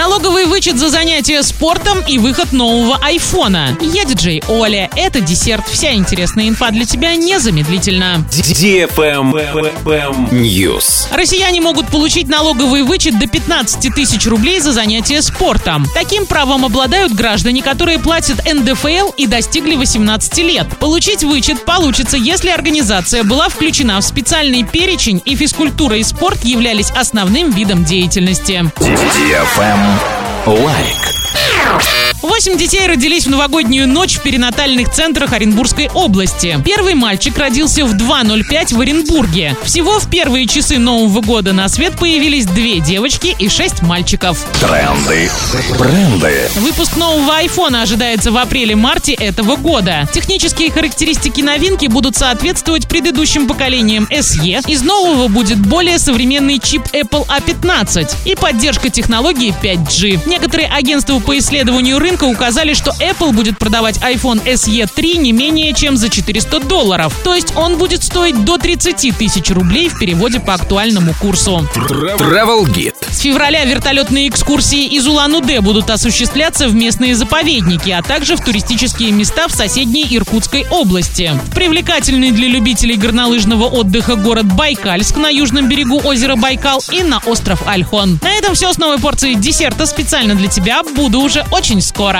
Налоговый вычет за занятие спортом и выход нового айфона. Я диджей Оля. Это десерт. Вся интересная инфа для тебя незамедлительно. News. Россияне могут получить налоговый вычет до 15 тысяч рублей за занятие спортом. Таким правом обладают граждане, которые платят НДФЛ и достигли 18 лет. Получить вычет получится, если организация была включена в специальный перечень и физкультура и спорт являлись основным видом деятельности. Awake. Восемь детей родились в новогоднюю ночь в перинатальных центрах Оренбургской области. Первый мальчик родился в 2.05 в Оренбурге. Всего в первые часы Нового года на свет появились две девочки и шесть мальчиков. Тренды. Бренды. Выпуск нового айфона ожидается в апреле-марте этого года. Технические характеристики новинки будут соответствовать предыдущим поколениям SE. Из нового будет более современный чип Apple A15 и поддержка технологии 5G. Некоторые агентства по исследованию рынка указали, что Apple будет продавать iPhone SE 3 не менее чем за 400 долларов. То есть он будет стоить до 30 тысяч рублей в переводе по актуальному курсу. Travel Guide. С февраля вертолетные экскурсии из Улан-Удэ будут осуществляться в местные заповедники, а также в туристические места в соседней Иркутской области. В привлекательный для любителей горнолыжного отдыха город Байкальск на южном берегу озера Байкал и на остров Альхон. На этом все с новой порцией десерта специально для тебя. Буду уже очень скоро.